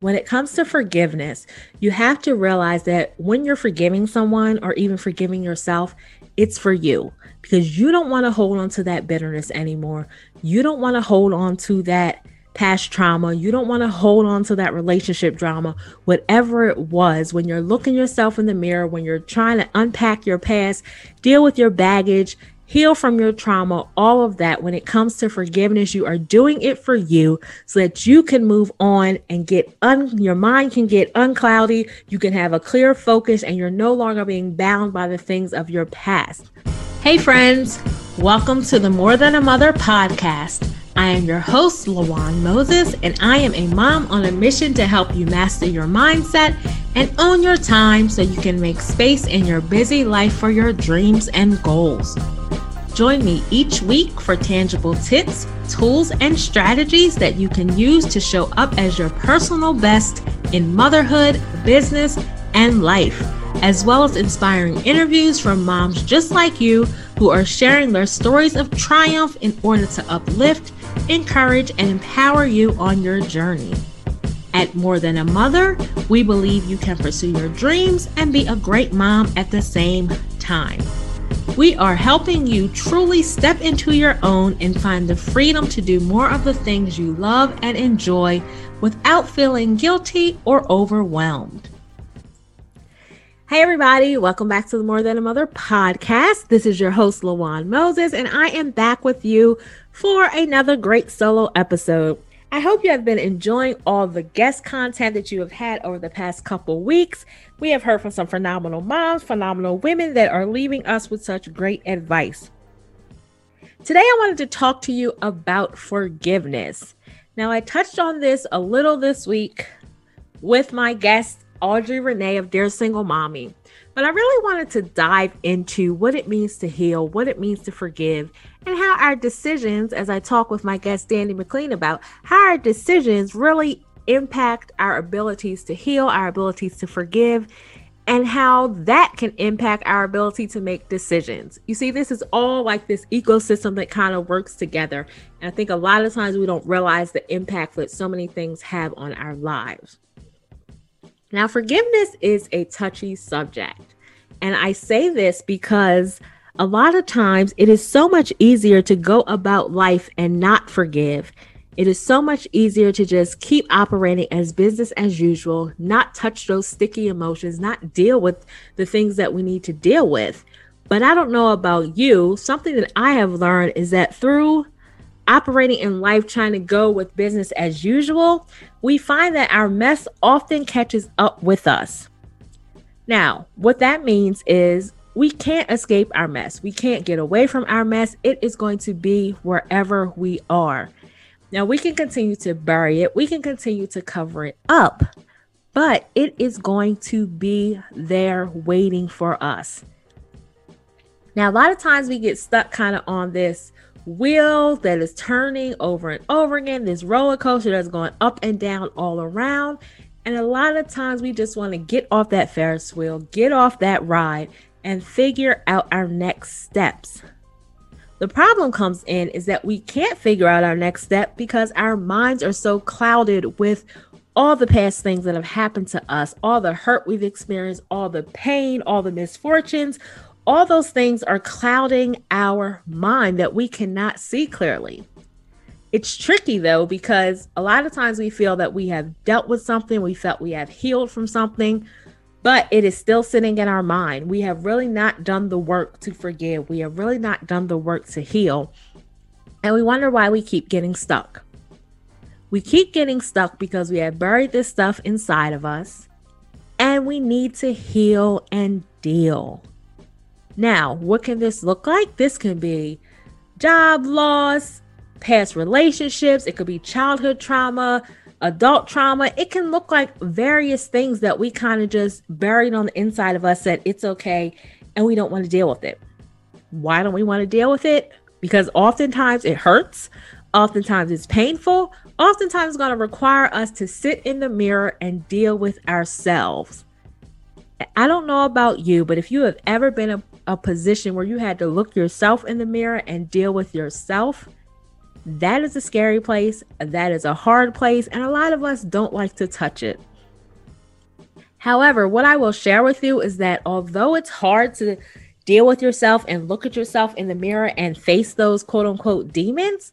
When it comes to forgiveness, you have to realize that when you're forgiving someone or even forgiving yourself, it's for you because you don't want to hold on to that bitterness anymore. You don't want to hold on to that past trauma. You don't want to hold on to that relationship drama, whatever it was. When you're looking yourself in the mirror, when you're trying to unpack your past, deal with your baggage, heal from your trauma, all of that. When it comes to forgiveness, you are doing it for you so that you can move on and get un your mind can get uncloudy, you can have a clear focus and you're no longer being bound by the things of your past. Hey friends, welcome to the More Than a Mother podcast. I am your host, Lawan Moses, and I am a mom on a mission to help you master your mindset and own your time so you can make space in your busy life for your dreams and goals. Join me each week for tangible tips, tools, and strategies that you can use to show up as your personal best in motherhood, business, and life, as well as inspiring interviews from moms just like you who are sharing their stories of triumph in order to uplift, encourage, and empower you on your journey. At More Than a Mother, we believe you can pursue your dreams and be a great mom at the same time. We are helping you truly step into your own and find the freedom to do more of the things you love and enjoy without feeling guilty or overwhelmed. Hey, everybody, welcome back to the More Than a Mother podcast. This is your host, Lawan Moses, and I am back with you for another great solo episode. I hope you have been enjoying all the guest content that you have had over the past couple weeks. We have heard from some phenomenal moms, phenomenal women that are leaving us with such great advice. Today, I wanted to talk to you about forgiveness. Now, I touched on this a little this week with my guest, Audrey Renee of Dear Single Mommy. But I really wanted to dive into what it means to heal, what it means to forgive, and how our decisions, as I talk with my guest Danny McLean about, how our decisions really impact our abilities to heal, our abilities to forgive, and how that can impact our ability to make decisions. You see, this is all like this ecosystem that kind of works together. And I think a lot of times we don't realize the impact that so many things have on our lives. Now, forgiveness is a touchy subject. And I say this because a lot of times it is so much easier to go about life and not forgive. It is so much easier to just keep operating as business as usual, not touch those sticky emotions, not deal with the things that we need to deal with. But I don't know about you. Something that I have learned is that through operating in life trying to go with business as usual, we find that our mess often catches up with us. Now, what that means is we can't escape our mess. We can't get away from our mess. It is going to be wherever we are. Now, we can continue to bury it, we can continue to cover it up, but it is going to be there waiting for us. Now, a lot of times we get stuck kind of on this wheel that is turning over and over again, this roller coaster that's going up and down all around. And a lot of times we just want to get off that Ferris wheel, get off that ride, and figure out our next steps. The problem comes in is that we can't figure out our next step because our minds are so clouded with all the past things that have happened to us, all the hurt we've experienced, all the pain, all the misfortunes, all those things are clouding our mind that we cannot see clearly. It's tricky though, because a lot of times we feel that we have dealt with something, we felt we have healed from something, but it is still sitting in our mind. We have really not done the work to forgive, we have really not done the work to heal. And we wonder why we keep getting stuck. We keep getting stuck because we have buried this stuff inside of us and we need to heal and deal. Now, what can this look like? This can be job loss, past relationships, it could be childhood trauma, adult trauma. It can look like various things that we kind of just buried on the inside of us that it's okay and we don't want to deal with it. Why don't we want to deal with it? Because oftentimes it hurts, oftentimes it's painful, oftentimes it's going to require us to sit in the mirror and deal with ourselves. I don't know about you, but if you have ever been a, position where you had to look yourself in the mirror and deal with yourself, That is a scary place. That is a hard place. And a lot of us don't like to touch it. However, what I will share with you is that although it's hard to deal with yourself and look at yourself in the mirror and face those quote unquote demons,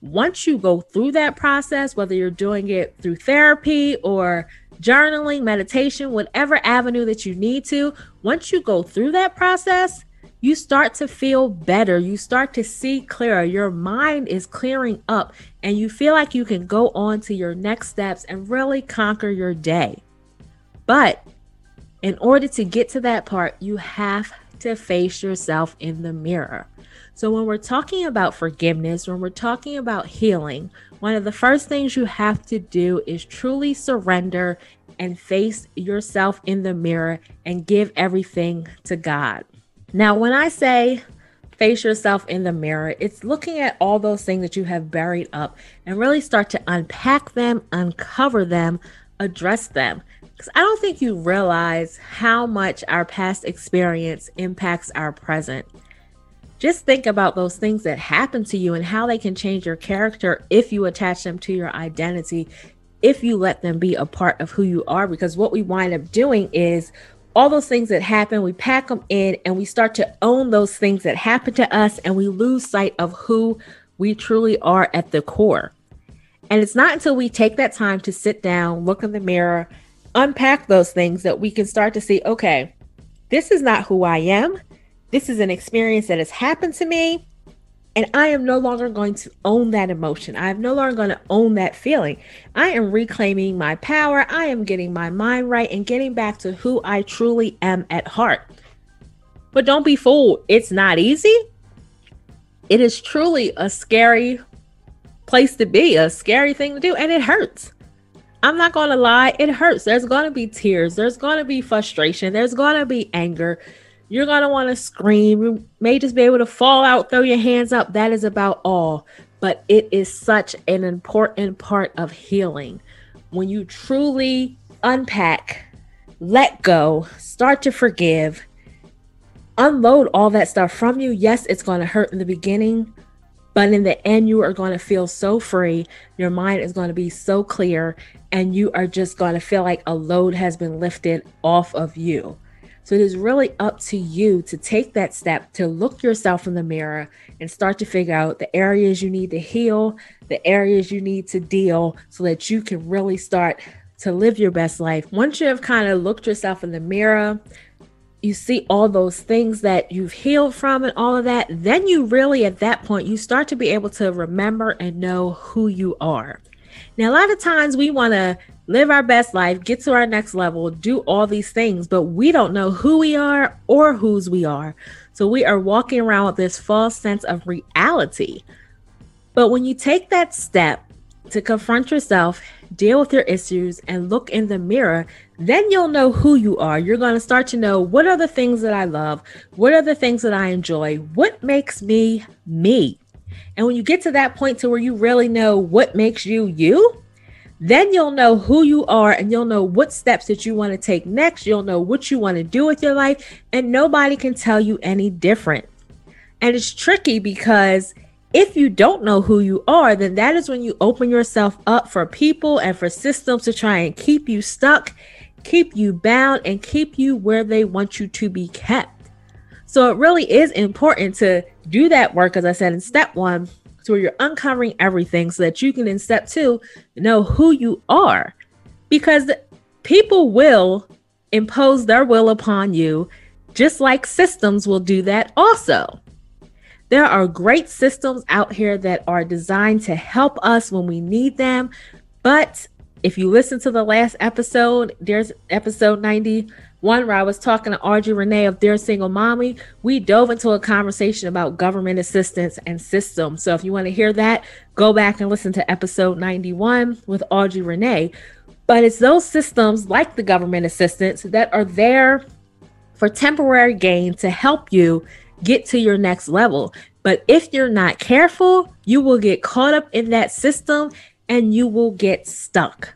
once you go through that process, whether you're doing it through therapy or journaling, meditation, whatever avenue that you need to, once you go through that process, you start to feel better. You start to see clearer. Your mind is clearing up, and you feel like you can go on to your next steps and really conquer your day. But in order to get to that part, you have to face yourself in the mirror. So, when we're talking about forgiveness, when we're talking about healing, one of the first things you have to do is truly surrender and face yourself in the mirror and give everything to God. Now, when I say face yourself in the mirror, it's looking at all those things that you have buried up and really start to unpack them, uncover them, address them. Because I don't think you realize how much our past experience impacts our present just think about those things that happen to you and how they can change your character if you attach them to your identity, if you let them be a part of who you are. Because what we wind up doing is all those things that happen, we pack them in and we start to own those things that happen to us and we lose sight of who we truly are at the core. And it's not until we take that time to sit down, look in the mirror, unpack those things that we can start to see okay, this is not who I am. This is an experience that has happened to me. And I am no longer going to own that emotion. I am no longer going to own that feeling. I am reclaiming my power. I am getting my mind right and getting back to who I truly am at heart. But don't be fooled. It's not easy. It is truly a scary place to be, a scary thing to do, and it hurts. I'm not going to lie, it hurts. There's going to be tears, there's going to be frustration, there's going to be anger, you're going to want to scream. You may just be able to fall out, throw your hands up. That is about all. But it is such an important part of healing. When you truly unpack, let go, start to forgive, unload all that stuff from you. Yes, it's going to hurt in the beginning, but in the end, you are going to feel so free. Your mind is going to be so clear, and you are just going to feel like a load has been lifted off of you. So it is really up to you to take that step to look yourself in the mirror and start to figure out the areas you need to heal, the areas you need to deal so that you can really start to live your best life. Once you have kind of looked yourself in the mirror, you see all those things that you've healed from and all of that, then you really at that point you start to be able to remember and know who you are. Now, a lot of times we want to live our best life, get to our next level, do all these things, but we don't know who we are or whose we are. So we are walking around with this false sense of reality. But when you take that step to confront yourself, deal with your issues, and look in the mirror, then you'll know who you are. You're going to start to know what are the things that I love? What are the things that I enjoy? What makes me me? And when you get to that point to where you really know what makes you you, then you'll know who you are and you'll know what steps that you want to take next. You'll know what you want to do with your life, and nobody can tell you any different. And it's tricky because if you don't know who you are, then that is when you open yourself up for people and for systems to try and keep you stuck, keep you bound, and keep you where they want you to be kept. So it really is important to do that work, as I said in step one, so where you're uncovering everything so that you can, in step two, know who you are. Because people will impose their will upon you, just like systems will do that also. There are great systems out here that are designed to help us when we need them. But if you listen to the last episode, there's episode 90 one where I was talking to Audrey Renee of Dear Single Mommy, we dove into a conversation about government assistance and systems. So if you want to hear that, go back and listen to episode 91 with Audrey Renee. But it's those systems like the government assistance that are there for temporary gain to help you get to your next level. But if you're not careful, you will get caught up in that system and you will get stuck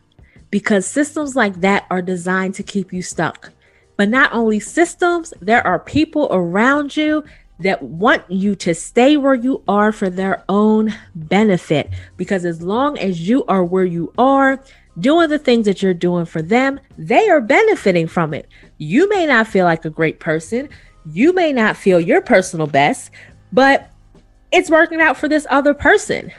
because systems like that are designed to keep you stuck. But not only systems, there are people around you that want you to stay where you are for their own benefit. Because as long as you are where you are, doing the things that you're doing for them, they are benefiting from it. You may not feel like a great person, you may not feel your personal best, but it's working out for this other person.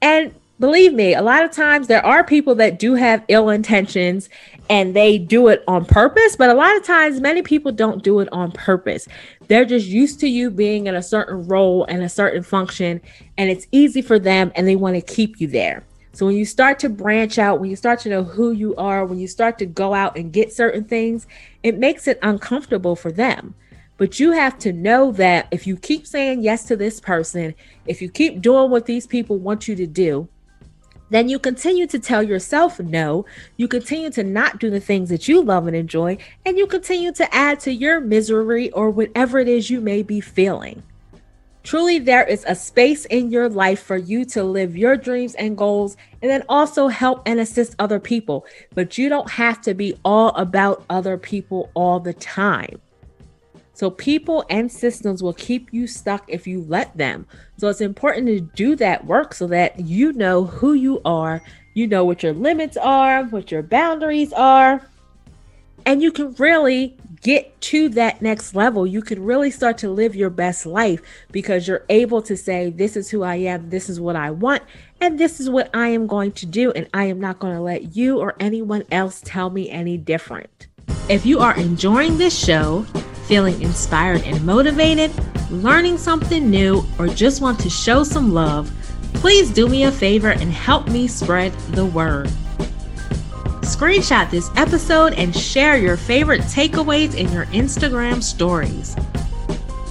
And believe me, a lot of times there are people that do have ill intentions and they do it on purpose, but a lot of times many people don't do it on purpose. They're just used to you being in a certain role and a certain function, and it's easy for them and they want to keep you there. So when you start to branch out, when you start to know who you are, when you start to go out and get certain things, it makes it uncomfortable for them. But you have to know that if you keep saying yes to this person, if you keep doing what these people want you to do, then you continue to tell yourself no. You continue to not do the things that you love and enjoy, and you continue to add to your misery or whatever it is you may be feeling. Truly, there is a space in your life for you to live your dreams and goals and then also help and assist other people. But you don't have to be all about other people all the time. So, people and systems will keep you stuck if you let them. So, it's important to do that work so that you know who you are, you know what your limits are, what your boundaries are, and you can really get to that next level. You can really start to live your best life because you're able to say, This is who I am, this is what I want, and this is what I am going to do. And I am not going to let you or anyone else tell me any different. If you are enjoying this show, feeling inspired and motivated, learning something new, or just want to show some love, please do me a favor and help me spread the word. Screenshot this episode and share your favorite takeaways in your Instagram stories.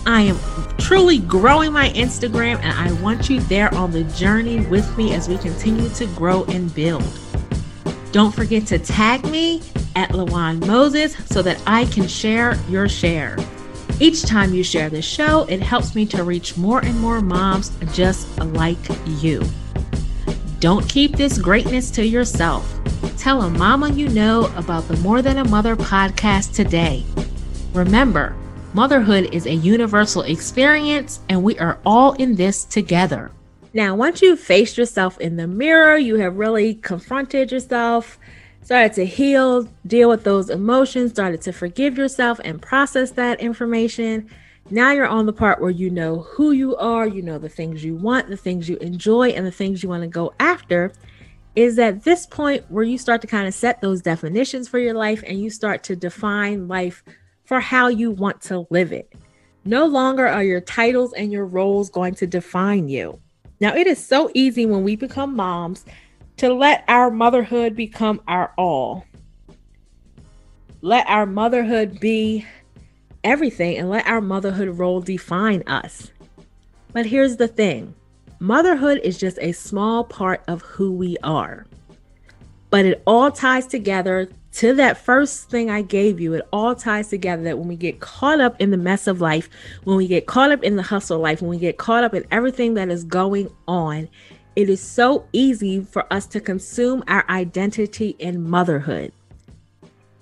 I am truly growing my Instagram and I want you there on the journey with me as we continue to grow and build. Don't forget to tag me at Lawan Moses so that I can share your share. Each time you share this show, it helps me to reach more and more moms just like you. Don't keep this greatness to yourself. Tell a mama you know about the More Than a Mother podcast today. Remember, motherhood is a universal experience, and we are all in this together. Now, once you've faced yourself in the mirror, you have really confronted yourself, started to heal, deal with those emotions, started to forgive yourself and process that information. Now you're on the part where you know who you are, you know the things you want, the things you enjoy, and the things you want to go after. Is at this point where you start to kind of set those definitions for your life and you start to define life for how you want to live it. No longer are your titles and your roles going to define you. Now, it is so easy when we become moms to let our motherhood become our all. Let our motherhood be everything and let our motherhood role define us. But here's the thing motherhood is just a small part of who we are. But it all ties together to that first thing I gave you, it all ties together that when we get caught up in the mess of life, when we get caught up in the hustle life, when we get caught up in everything that is going on, it is so easy for us to consume our identity in motherhood.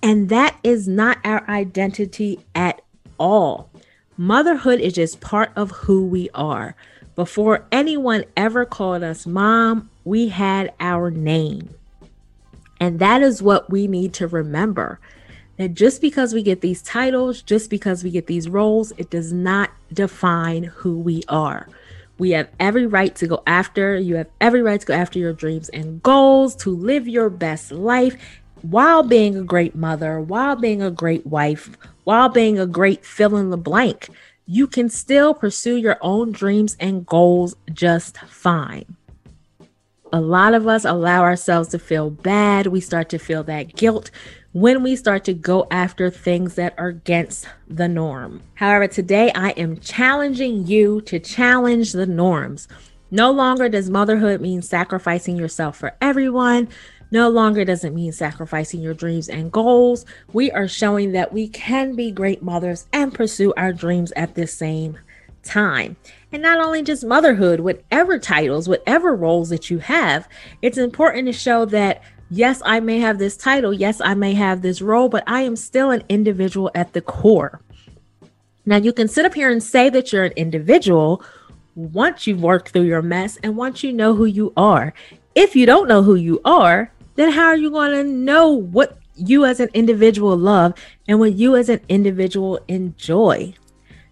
And that is not our identity at all. Motherhood is just part of who we are. Before anyone ever called us mom, we had our name. And that is what we need to remember that just because we get these titles, just because we get these roles, it does not define who we are. We have every right to go after, you have every right to go after your dreams and goals, to live your best life while being a great mother, while being a great wife, while being a great fill in the blank. You can still pursue your own dreams and goals just fine a lot of us allow ourselves to feel bad. We start to feel that guilt when we start to go after things that are against the norm. However, today I am challenging you to challenge the norms. No longer does motherhood mean sacrificing yourself for everyone. No longer does it mean sacrificing your dreams and goals. We are showing that we can be great mothers and pursue our dreams at the same time. And not only just motherhood, whatever titles, whatever roles that you have, it's important to show that yes, I may have this title, yes, I may have this role, but I am still an individual at the core. Now, you can sit up here and say that you're an individual once you've worked through your mess and once you know who you are. If you don't know who you are, then how are you going to know what you as an individual love and what you as an individual enjoy?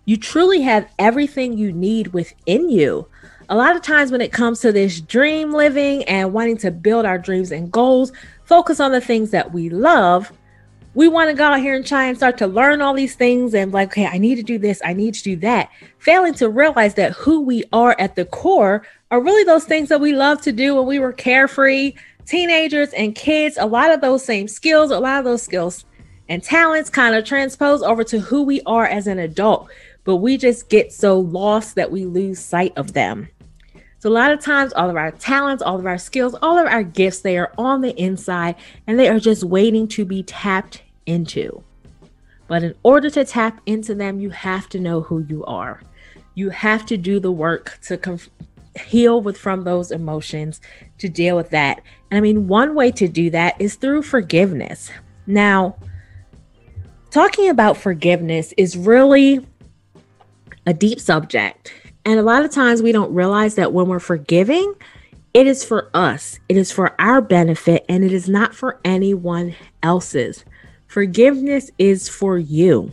You truly have everything you need within you. A lot of times, when it comes to this dream living and wanting to build our dreams and goals, focus on the things that we love we want to go out here and try and start to learn all these things and like, okay, I need to do this, I need to do that, failing to realize that who we are at the core are really those things that we love to do when we were carefree, teenagers and kids. A lot of those same skills, a lot of those skills and talents kind of transpose over to who we are as an adult, but we just get so lost that we lose sight of them. So, a lot of times, all of our talents, all of our skills, all of our gifts, they are on the inside and they are just waiting to be tapped into. But in order to tap into them, you have to know who you are. You have to do the work to conf- heal with from those emotions to deal with that. And I mean, one way to do that is through forgiveness. Now, talking about forgiveness is really a deep subject. And a lot of times we don't realize that when we're forgiving, it is for us, it is for our benefit, and it is not for anyone else's. Forgiveness is for you.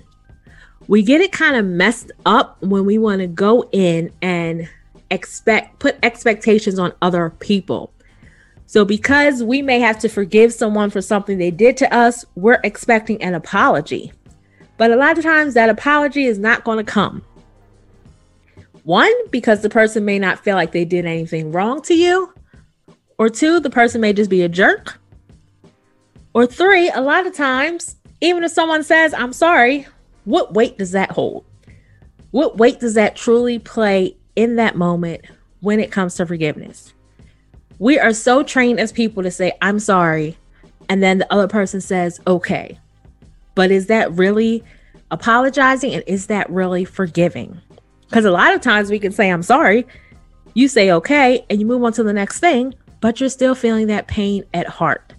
We get it kind of messed up when we want to go in and expect put expectations on other people. So because we may have to forgive someone for something they did to us, we're expecting an apology. But a lot of times that apology is not going to come. One, because the person may not feel like they did anything wrong to you. Or two, the person may just be a jerk. Or three, a lot of times, even if someone says, I'm sorry, what weight does that hold? What weight does that truly play in that moment when it comes to forgiveness? We are so trained as people to say, I'm sorry. And then the other person says, okay. But is that really apologizing? And is that really forgiving? Because a lot of times we can say, I'm sorry. You say, okay. And you move on to the next thing, but you're still feeling that pain at heart.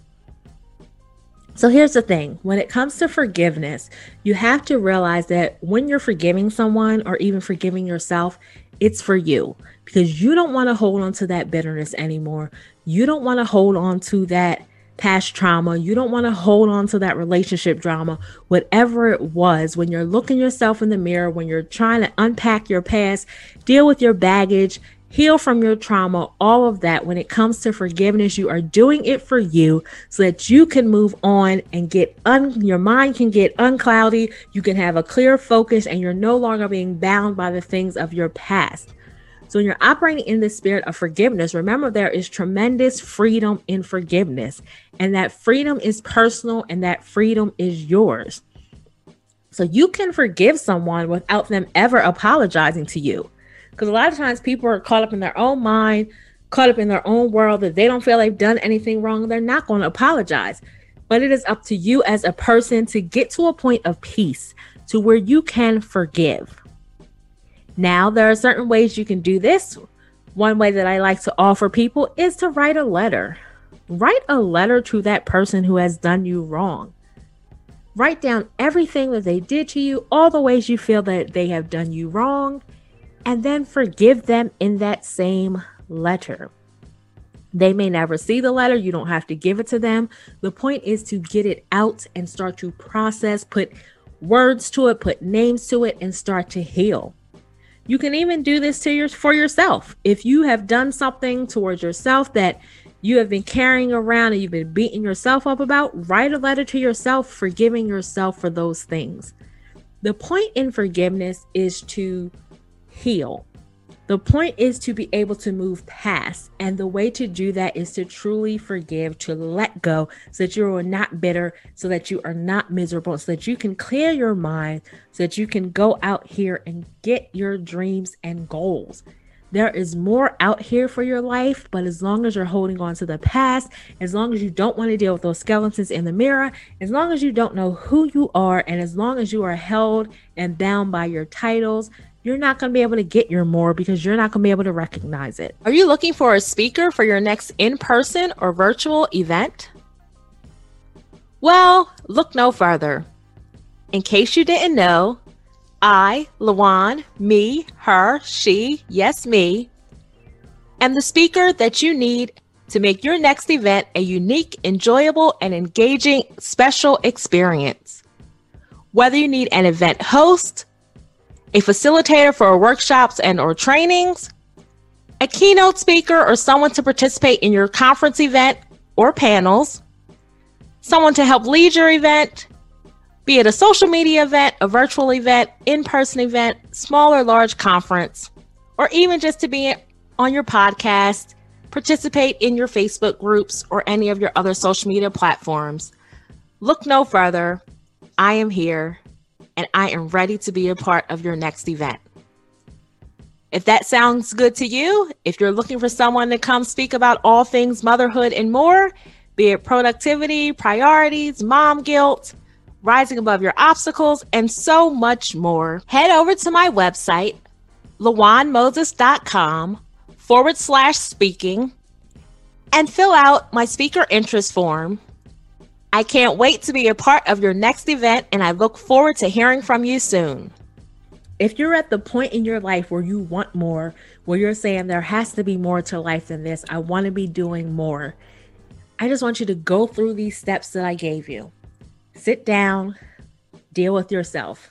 So here's the thing when it comes to forgiveness, you have to realize that when you're forgiving someone or even forgiving yourself, it's for you because you don't want to hold on to that bitterness anymore. You don't want to hold on to that past trauma. You don't want to hold on to that relationship drama, whatever it was. When you're looking yourself in the mirror, when you're trying to unpack your past, deal with your baggage, heal from your trauma, all of that. When it comes to forgiveness, you are doing it for you so that you can move on and get un your mind can get uncloudy, you can have a clear focus and you're no longer being bound by the things of your past. So when you're operating in the spirit of forgiveness, remember there is tremendous freedom in forgiveness, and that freedom is personal and that freedom is yours. So you can forgive someone without them ever apologizing to you. Because a lot of times people are caught up in their own mind, caught up in their own world that they don't feel they've done anything wrong. They're not going to apologize. But it is up to you as a person to get to a point of peace to where you can forgive. Now, there are certain ways you can do this. One way that I like to offer people is to write a letter. Write a letter to that person who has done you wrong. Write down everything that they did to you, all the ways you feel that they have done you wrong, and then forgive them in that same letter. They may never see the letter. You don't have to give it to them. The point is to get it out and start to process, put words to it, put names to it, and start to heal. You can even do this to your for yourself. If you have done something towards yourself that you have been carrying around and you've been beating yourself up about, write a letter to yourself, forgiving yourself for those things. The point in forgiveness is to heal. The point is to be able to move past. And the way to do that is to truly forgive, to let go, so that you are not bitter, so that you are not miserable, so that you can clear your mind, so that you can go out here and get your dreams and goals. There is more out here for your life, but as long as you're holding on to the past, as long as you don't want to deal with those skeletons in the mirror, as long as you don't know who you are, and as long as you are held and bound by your titles, you're not going to be able to get your more because you're not going to be able to recognize it. Are you looking for a speaker for your next in person or virtual event? Well, look no further. In case you didn't know, I, Lawan, me, her, she, yes, me, am the speaker that you need to make your next event a unique, enjoyable, and engaging special experience. Whether you need an event host, a facilitator for workshops and or trainings, a keynote speaker or someone to participate in your conference event or panels, someone to help lead your event, be it a social media event, a virtual event, in person event, small or large conference, or even just to be on your podcast, participate in your Facebook groups, or any of your other social media platforms. Look no further. I am here and I am ready to be a part of your next event. If that sounds good to you, if you're looking for someone to come speak about all things motherhood and more, be it productivity, priorities, mom guilt, rising above your obstacles, and so much more, head over to my website, lawanmoses.com forward slash speaking and fill out my speaker interest form. I can't wait to be a part of your next event, and I look forward to hearing from you soon. If you're at the point in your life where you want more, where you're saying there has to be more to life than this, I want to be doing more, I just want you to go through these steps that I gave you. Sit down, deal with yourself.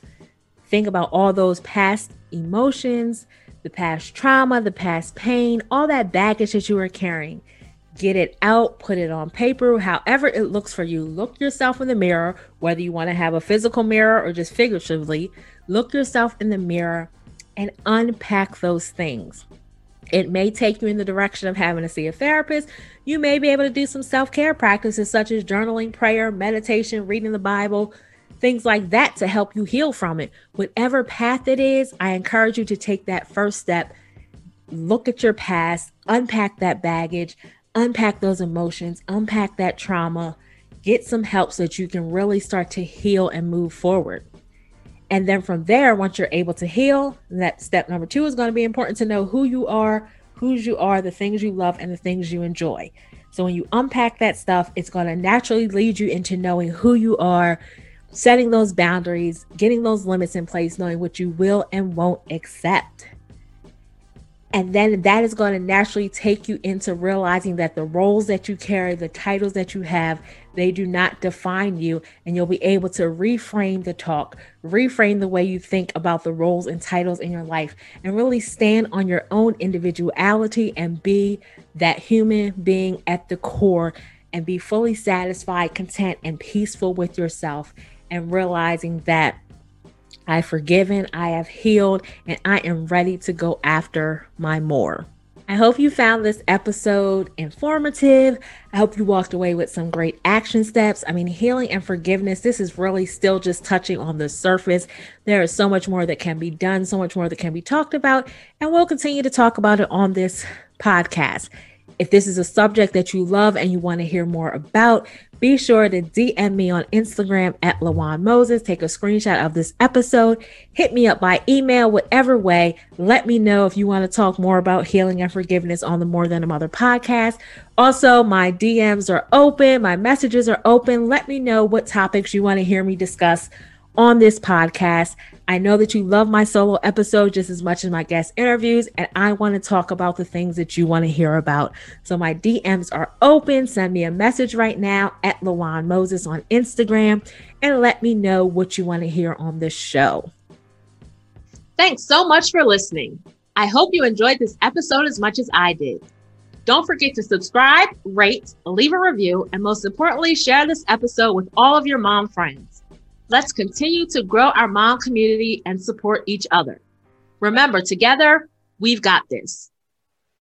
Think about all those past emotions, the past trauma, the past pain, all that baggage that you are carrying. Get it out, put it on paper, however it looks for you. Look yourself in the mirror, whether you want to have a physical mirror or just figuratively. Look yourself in the mirror and unpack those things. It may take you in the direction of having to see a therapist. You may be able to do some self care practices such as journaling, prayer, meditation, reading the Bible, things like that to help you heal from it. Whatever path it is, I encourage you to take that first step. Look at your past, unpack that baggage, unpack those emotions, unpack that trauma, get some help so that you can really start to heal and move forward. And then from there, once you're able to heal, that step number two is going to be important to know who you are, whose you are, the things you love, and the things you enjoy. So when you unpack that stuff, it's going to naturally lead you into knowing who you are, setting those boundaries, getting those limits in place, knowing what you will and won't accept. And then that is going to naturally take you into realizing that the roles that you carry, the titles that you have, they do not define you. And you'll be able to reframe the talk, reframe the way you think about the roles and titles in your life, and really stand on your own individuality and be that human being at the core and be fully satisfied, content, and peaceful with yourself. And realizing that I've forgiven, I have healed, and I am ready to go after my more. I hope you found this episode informative. I hope you walked away with some great action steps. I mean, healing and forgiveness, this is really still just touching on the surface. There is so much more that can be done, so much more that can be talked about, and we'll continue to talk about it on this podcast. If this is a subject that you love and you want to hear more about, be sure to DM me on Instagram at Lawan Moses. Take a screenshot of this episode. Hit me up by email, whatever way. Let me know if you want to talk more about healing and forgiveness on the More Than a Mother podcast. Also, my DMs are open, my messages are open. Let me know what topics you want to hear me discuss on this podcast. I know that you love my solo episode just as much as my guest interviews, and I want to talk about the things that you want to hear about. So my DMs are open. Send me a message right now at Lawan Moses on Instagram and let me know what you want to hear on this show. Thanks so much for listening. I hope you enjoyed this episode as much as I did. Don't forget to subscribe, rate, leave a review, and most importantly, share this episode with all of your mom friends. Let's continue to grow our mom community and support each other. Remember, together, we've got this.